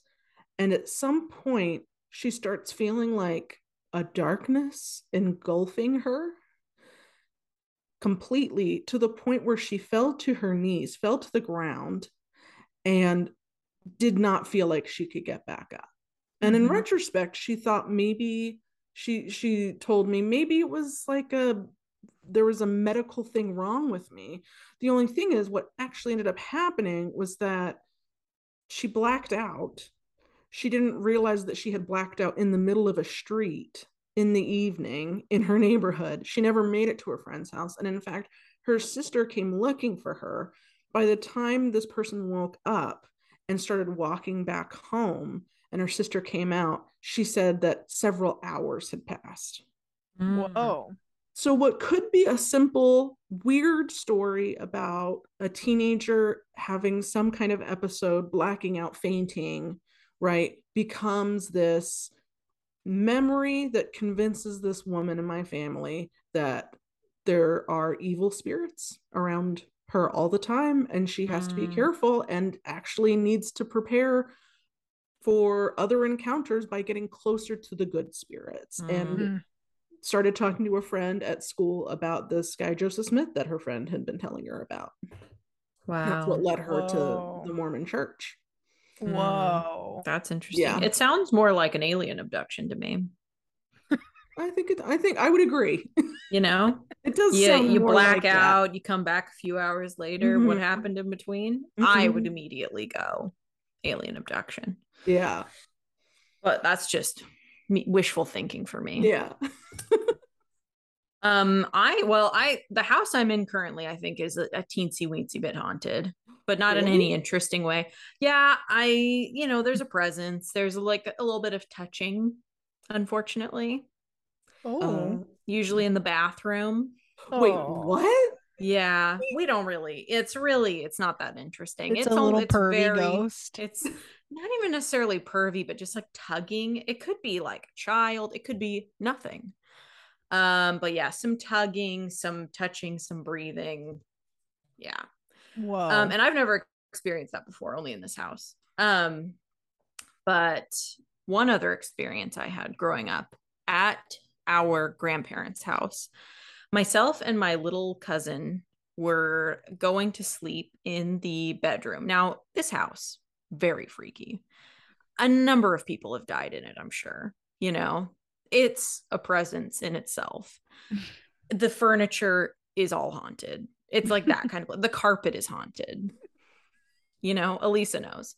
and at some point, she starts feeling like a darkness engulfing her completely to the point where she fell to her knees, fell to the ground, and did not feel like she could get back up. And in Mhm. retrospect, she thought maybe she she told me maybe it was like a there was a medical thing wrong with me. The only thing is what actually ended up happening was that she blacked out. She didn't realize that she had blacked out in the middle of a street in the evening in her neighborhood. She never made it to her friend's house. And in fact, her sister came looking for her. By the time this person woke up and started walking back home, and her sister came out, she said that several hours had passed. Mm. Whoa. So, what could be a simple, weird story about a teenager having some kind of episode, blacking out, fainting, right, becomes this memory that convinces this woman in my family that there are evil spirits around her all the time and she has to be Mm. careful and actually needs to prepare for other encounters by getting closer to the good spirits and Mm. started talking to a friend at school about this guy Joseph Smith that her friend had been telling her about. Wow. That's what led her Whoa. to the Mormon church. Mm. That's interesting. Yeah. It sounds more like an alien abduction to me. I think it I think I would agree. <laughs> You know? it does yeah, you black like that. out, you come back a few hours later. What Mhm. happened in between? I would immediately go alien abduction. Yeah. But that's just me, wishful thinking for me. Yeah. <laughs> Um, I well, I the house I'm in currently, I think, is a, a teensy weensy bit haunted, but not in any interesting way. Yeah, I you know, there's a presence. There's like a little bit of touching, unfortunately. Oh. Uh, Usually in the bathroom. wait, Oh. what? Yeah, we don't really. It's really, it's not that interesting. It's, It's, a little it's pervy very, ghost. It's not even necessarily pervy, but just like tugging. It could be like a child. It could be nothing. Um, but yeah, some tugging, some touching, some breathing. Yeah. Whoa. Um, and I've never experienced that before, only in this house. Um, but one other experience I had growing up at our grandparents' house, myself and my little cousin were going to sleep in the bedroom. Now, this house, very freaky. A number of people have died in it, I'm sure. You know, it's a presence in itself. <laughs> the furniture is all haunted. It's like that kind of the carpet is haunted. You know, Elisa knows.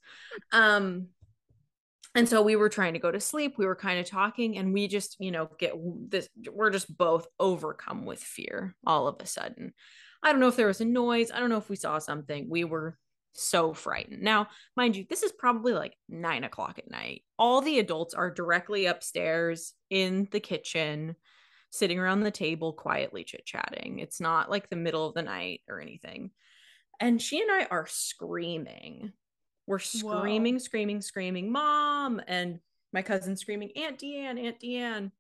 Um and so we were trying to go to sleep. We were kind of talking and we just, you know, get this we're just both overcome with fear all of a sudden. I don't know if there was a noise. I don't know if we saw something. We were so frightened. Now, mind you, this is probably like nine o'clock at night. All the adults are directly upstairs in the kitchen, sitting around the table, quietly chit chatting. It's not like the middle of the night or anything. And she and I are screaming. We're Whoa. screaming, screaming, screaming, mom. And my cousin screaming, Aunt Deanne, Aunt Deanne.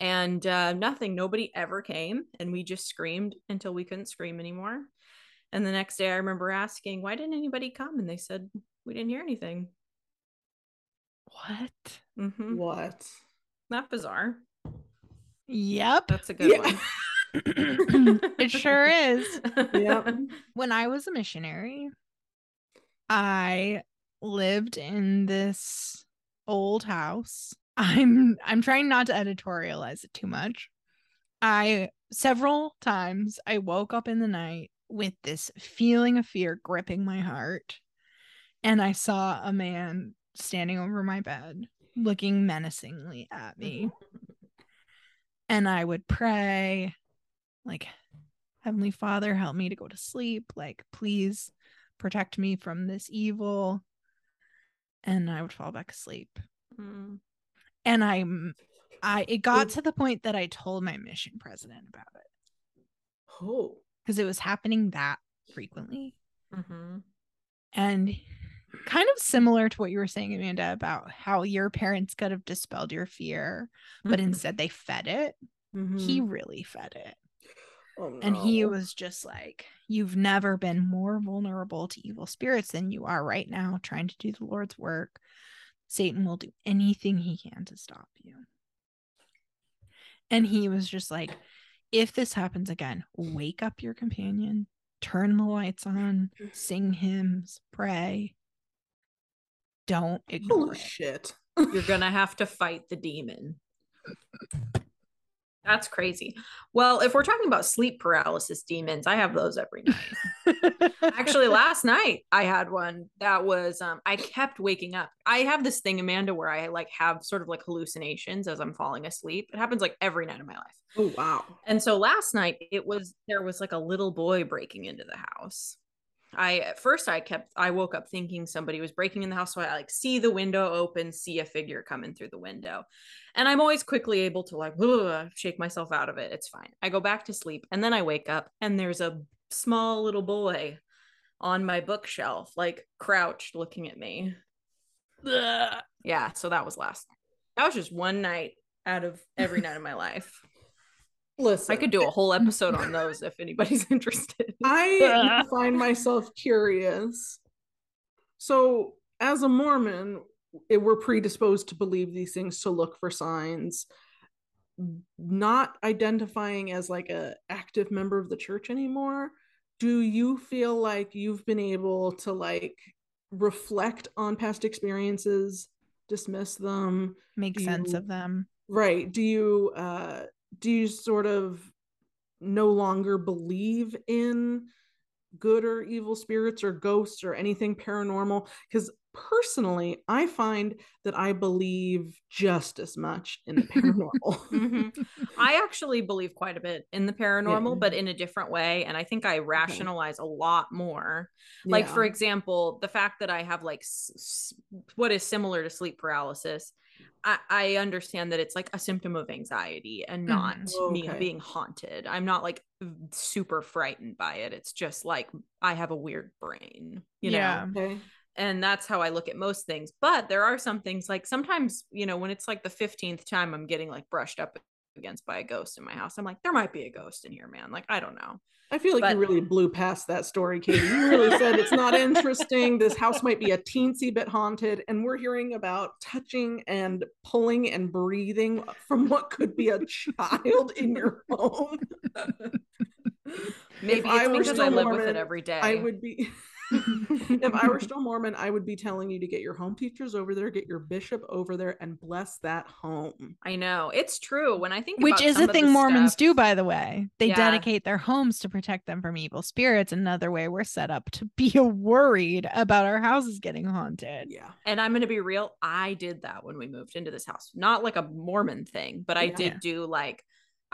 And uh, nothing, nobody ever came. And we just screamed until we couldn't scream anymore. And the next day, I remember asking, why didn't anybody come? And they said, we didn't hear anything. what? Mhm. What? that bizarre? Yep. That's a good Yeah. one. <laughs> it sure is. <laughs> Yep. When I was a missionary, I lived in this old house. I'm I'm trying not to editorialize it too much. I several times I woke up in the night with this feeling of fear gripping my heart and I saw a man standing over my bed looking menacingly at me and I would pray, like, Heavenly Father, help me to go to sleep. Like, please protect me from this evil. And I would fall back asleep. Mm. And I'm, I, it got to the point that I told my mission president about it Oh. because it was happening that frequently. Mhm. And kind of similar to what you were saying, Amanda, about how your parents could have dispelled your fear, but Mhm. instead they fed it. He Mhm. really fed it. Oh, And he was just like, You've never been more vulnerable to evil spirits than you are right now, trying to do the Lord's work. Satan will do anything he can to stop you. And he was just like, If this happens again, wake up your companion, turn the lights on, sing hymns, pray. Don't ignore Holy it. shit. You're gonna have to fight the demon. <laughs> That's crazy. Well, if we're talking about sleep paralysis demons, I have those every night. <laughs> Actually, last night I had one that was um I kept waking up. I have this thing, Amanda, where I like have sort of like hallucinations as I'm falling asleep. It happens like every night of my life. Oh wow. And so last night it was there was like a little boy breaking into the house. I at first I kept I woke up thinking somebody was breaking in the house. So I like see the window open, see a figure coming through the window. And I'm always quickly able to like shake myself out of it. It's fine. I go back to sleep and then I wake up and there's a small little boy on my bookshelf, like crouched looking at me. Ugh. Yeah, so that was last. That was just one night out of every night of my life. Listen. I could do a whole <laughs> episode on those if anybody's <laughs> interested. I <laughs> find myself curious. So, as a Mormon, it, we're predisposed to believe these things to look for signs. Not identifying as like a active member of the church anymore. Do you feel like you've been able to like reflect on past experiences, dismiss them? Make Do sense you- of them. Right. Do you uh do you sort of no longer believe in good or evil spirits or ghosts or anything paranormal? Because personally, I find that I believe just as much in the <laughs> paranormal. Mhm. <laughs> I actually believe quite a bit in the paranormal, Yeah. but in a different way. And I think I rationalize a lot more. Like, Yeah. for example, the fact that I have like s- s- what is similar to sleep paralysis. I, I understand that it's like a symptom of anxiety and not Mhm. me being haunted. I'm not like super frightened by it. It's just like I have a weird brain, you know? Yeah. okay. and that's how I look at most things. But there are some things like sometimes, you know, when it's like the 15th time I'm getting like brushed up against by a ghost in my house, I'm like, there might be a ghost in here, man. Like, I don't know. I feel like But- you really blew past that story, Katie. You really said it's not interesting. This house might be a teensy bit haunted, and we're hearing about touching and pulling and breathing from what could be a child in your home. <laughs> Maybe I it's were because I still live with it every day. I would be if I were <laughs> still Mormon, I would be telling you to get your home teachers over there, get your bishop over there, and bless that home. I know it's true. When I think Which about is a thing Mormons stuff- do, by the way. They Yeah. dedicate their homes to protect them from evil spirits. Another way we're set up to be <laughs> worried about our houses getting haunted. Yeah. And I'm going to be real. I did that when we moved into this house. Not like a Mormon thing, but I Yeah. did do like,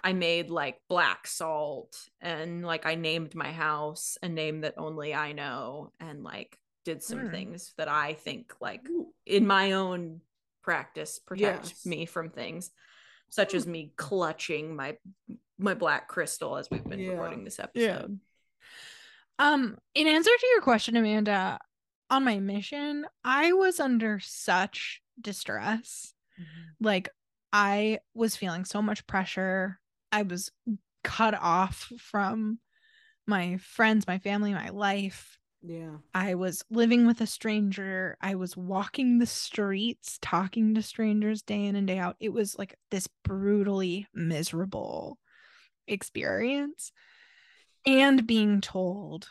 I made like black salt and like I named my house a name that only I know and like did some Hmm. things that I think like Ooh, in my own practice protect Yes. me from things such as me clutching my my black crystal as we've been Yeah. recording this Yeah. episode. Um, in answer to your question, Amanda, on my mission, I was under such distress. Like I was feeling so much pressure. I was cut off from my friends, my family, my life. Yeah. I was living with a stranger. I was walking the streets, talking to strangers day in and day out. It was like this brutally miserable experience. And being told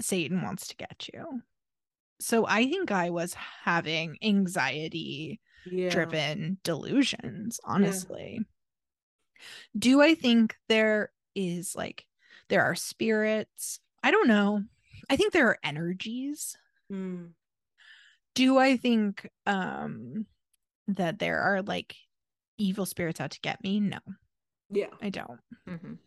Satan wants to get you. So I think I was having anxiety Yeah. driven delusions, honestly. Do I think there is like there are spirits? I don't know. I think there are energies. Mm. Do I think um that there are like evil spirits out to get me? No, Yeah. I don't. Mhm.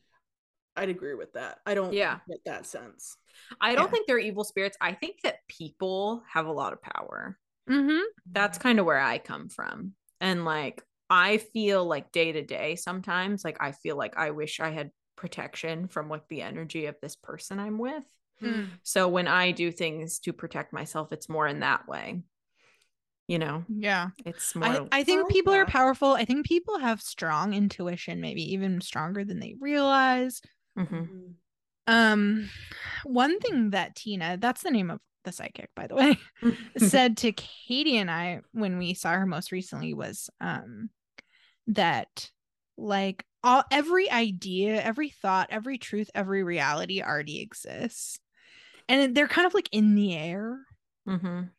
I'd agree with that. I don't Yeah. get that sense. I don't Yeah. think they're evil spirits. I think that people have a lot of power. Mm-hmm. That's kind of where I come from. And like, I feel like day to day sometimes, like, I feel like I wish I had protection from like the energy of this person I'm with. Mm. So when I do things to protect myself, it's more in that way. You know, Yeah. it's more. I, I think like people are powerful. I think people have strong intuition, maybe even stronger than they realize. Mhm. Mhm. Um, one thing that Tina, that's the name of the psychic, by the way, <laughs> said to Katie and I when we saw her most recently was um that like all every idea, every thought, every truth, every reality already exists. And they're kind of like in the air. Mhm.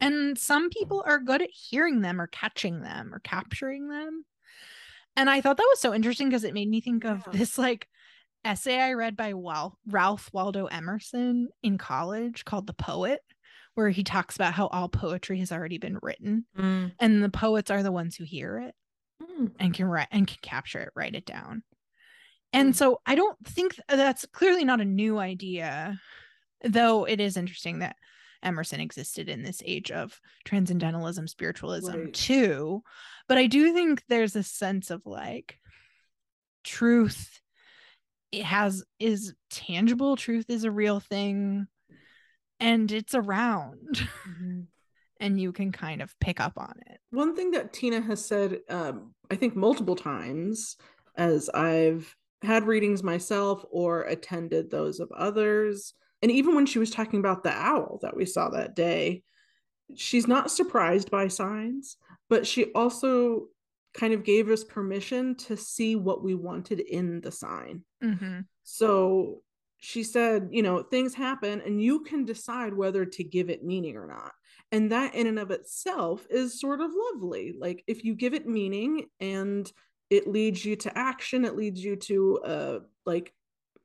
And some people are good at hearing them or catching them or capturing them. And I thought that was so interesting because it made me think of Yeah. this like essay I read by Wal- Ralph Waldo Emerson in college called The Poet, where he talks about how all poetry has already been written Mm. and the poets are the ones who hear it Mm. and can write and can capture it, write it down. And Mm. so I don't think th- that's clearly not a new idea, though it is interesting that Emerson existed in this age of transcendentalism, spiritualism Right. too. But I do think there's a sense of like truth it has is tangible truth is a real thing and it's around <laughs> Mhm. And you can kind of pick up on it One thing that Tina has said, um, I think multiple times, as I've had readings myself or attended those of others, and even when she was talking about the owl that we saw that day, she's not surprised by signs, but she also kind of gave us permission to see what we wanted in the sign. mm-hmm. So she said, you know, things happen and you can decide whether to give it meaning or not. And that in and of itself is sort of lovely. Like if you give it meaning and it leads you to action, it leads you to a like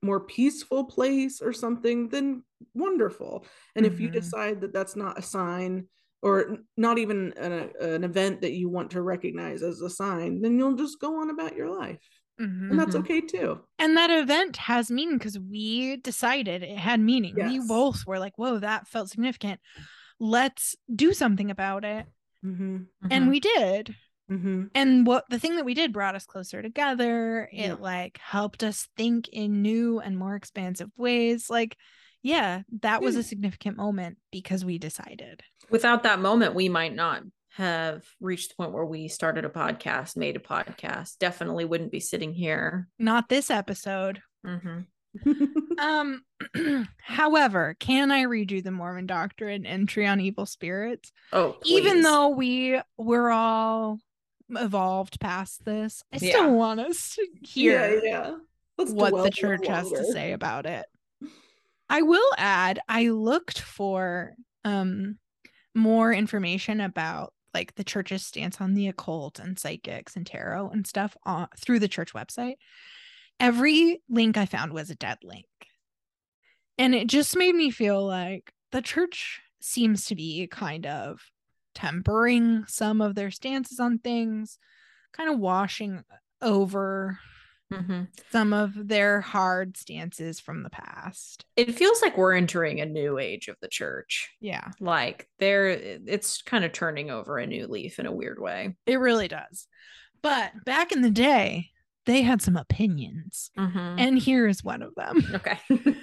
more peaceful place or something, then wonderful. And if you Mhm. decide that that's not a sign or not even an, an event that you want to recognize as a sign, then you'll just go on about your life. Mm-hmm. And that's Mhm. okay too. And that event has meaning because we decided it had meaning. We both were like, whoa, that felt significant. Let's do something about it. Mm-hmm. And Mhm. we did. Mm-hmm. And what the thing that we did brought us closer together. It Yeah. like helped us think in new and more expansive ways. Like, yeah, that was a significant moment because we decided. without that moment, we might not have reached the point where we started a podcast, made a podcast. Definitely wouldn't be sitting here. Not this episode. Mhm. <laughs> Um, <clears throat> however, can I read you the Mormon doctrine entry on evil spirits? Oh, even though we we're all evolved past this i Yeah. still want us to hear yeah, yeah. What the church has to say about it i will add i looked for um more information about like the church's stance on the occult and psychics and tarot and stuff on, through the church website every link i found was a dead link and it just made me feel like the church seems to be kind of tempering some of their stances on things, kind of washing over Mhm. some of their hard stances from the past. it feels like we're entering a new age of the church. Yeah, Like there, it's kind of turning over a new leaf in a weird way. it really does. But back in the day, they had some opinions, Mhm. and here is one of them. Okay. <laughs>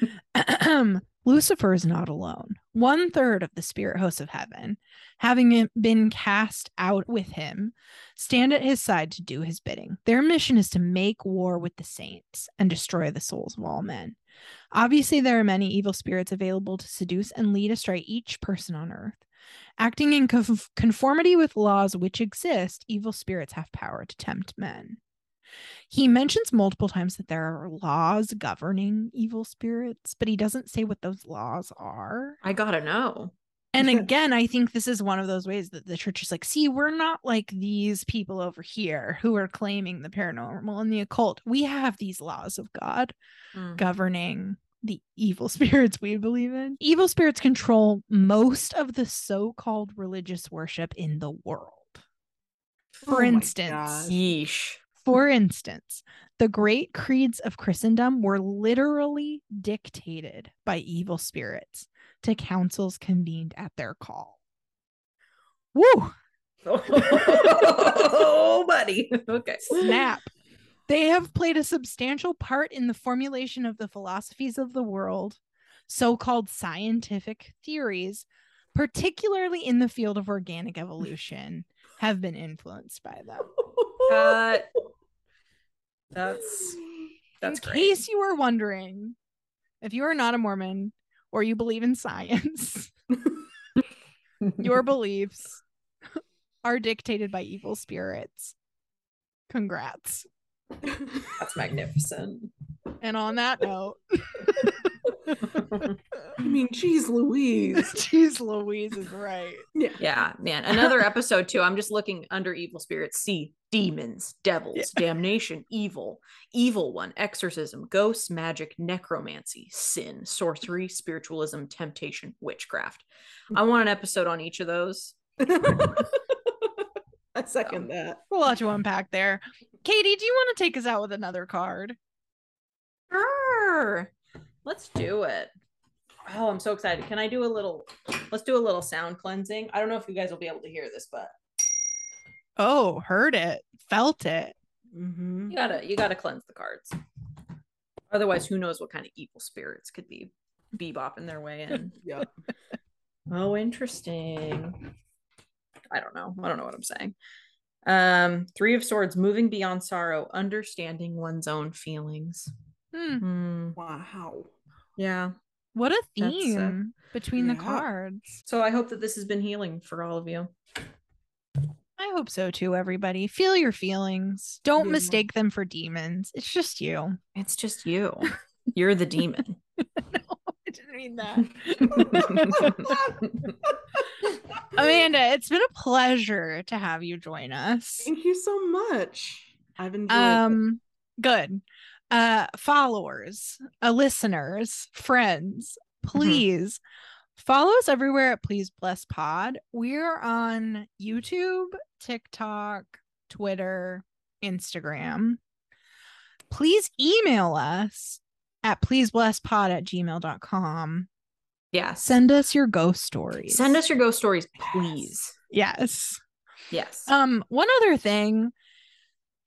<clears throat> Lucifer is not alone. one third of the spirit hosts of heaven, having been cast out with him, stand at his side to do his bidding. Their mission is to make war with the saints and destroy the souls of all men. Obviously, there are many evil spirits available to seduce and lead astray each person on earth. Acting in conformity with laws which exist, evil spirits have power to tempt men. He mentions multiple times that there are laws governing evil spirits, but he doesn't say what those laws are. I gotta know. And <laughs> again, I think this is one of those ways that the church is like, see, we're not like these people over here who are claiming the paranormal and the occult. We have these laws of God Mm. governing the evil <laughs> spirits we believe in. Evil spirits control most of the so called religious worship in the world. For Oh instance. Yeesh. For instance, the great creeds of Christendom were literally dictated by evil spirits to councils convened at their call. Woo! oh, buddy. Okay. Snap. They have played a substantial part in the formulation of the philosophies of the world, so called scientific theories, particularly in the field of organic evolution, have been influenced by them. Uh, <laughs> that's that's in great. case you were wondering, if you are not a Mormon or you believe in science, <laughs> your beliefs are dictated by evil spirits. Congrats. that's magnificent. And on that note, <laughs> I mean, geez, Louise. <laughs> Jeez Louise is right. Yeah. Yeah, man. Another episode too. I'm just looking under evil spirits. See demons, devils, damnation, evil, evil one, exorcism, ghosts, magic, necromancy, sin, sorcery, spiritualism, temptation, witchcraft. I want an episode on each of those. <laughs> I second that. A lot to unpack there. Katie, do you want to take us out with another card? Sure. Let's do it. Oh, I'm so excited. Can I do a little let's do a little sound cleansing? I don't know if you guys will be able to hear this, but Oh, heard it, felt it. Mm-hmm. you gotta you gotta cleanse the cards. Otherwise, who knows what kind of evil spirits could be bebopping their way in. <laughs> Yep. oh, interesting. I don't know. I don't know what I'm saying. Um, three of swords, moving beyond sorrow, understanding one's own feelings. Hmm. Hmm. Wow. Yeah. What a That's, uh, theme between the cards. So I hope that this has been healing for all of you. I hope so too, everybody. Feel your feelings. Don't Yeah. mistake them for demons. It's just you. It's just you. <laughs> You're the demon. <laughs> no, I didn't mean that. <laughs> Amanda, it's been a pleasure to have you join us. Thank you so much. I've enjoyed it. Um, good. Uh, followers, uh, listeners, friends, please follow us everywhere at Please Bless Pod. We're on YouTube, TikTok, Twitter, Instagram. Please email us at pleaseblesspod at gmail.com. yes. Send us your ghost stories. Send us your ghost stories, please. Yes. Yes. Um, one other thing,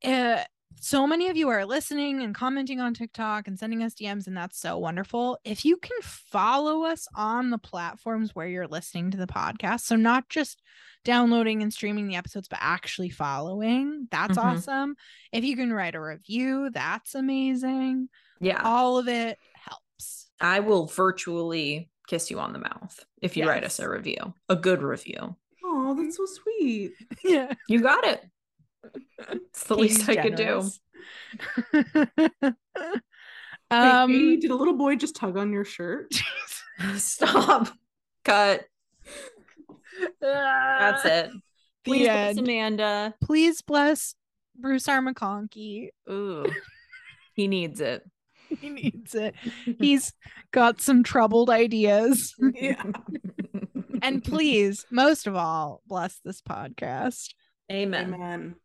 uh, so many of you are listening and commenting on TikTok and sending us DMs, and that's so wonderful. If you can follow us on the platforms where you're listening to the podcast, so not just downloading and streaming the episodes, but actually following, that's Mhm. awesome. If you can write a review, that's amazing. yeah. All of it helps. I will virtually kiss you on the mouth if you write us a review, a good review. Oh, that's so sweet. <laughs> Yeah. You got it. It's the least I could do. do. Wait, <laughs> um, Katie, did a little boy just tug on your shirt? <laughs> Stop. Cut. That's it. The Please bless. Amanda. Please bless Bruce R. McConkie. Ooh. He needs it. He needs it. <laughs> He's got some troubled ideas. yeah. and please, most of all, bless this podcast. Amen. Amen.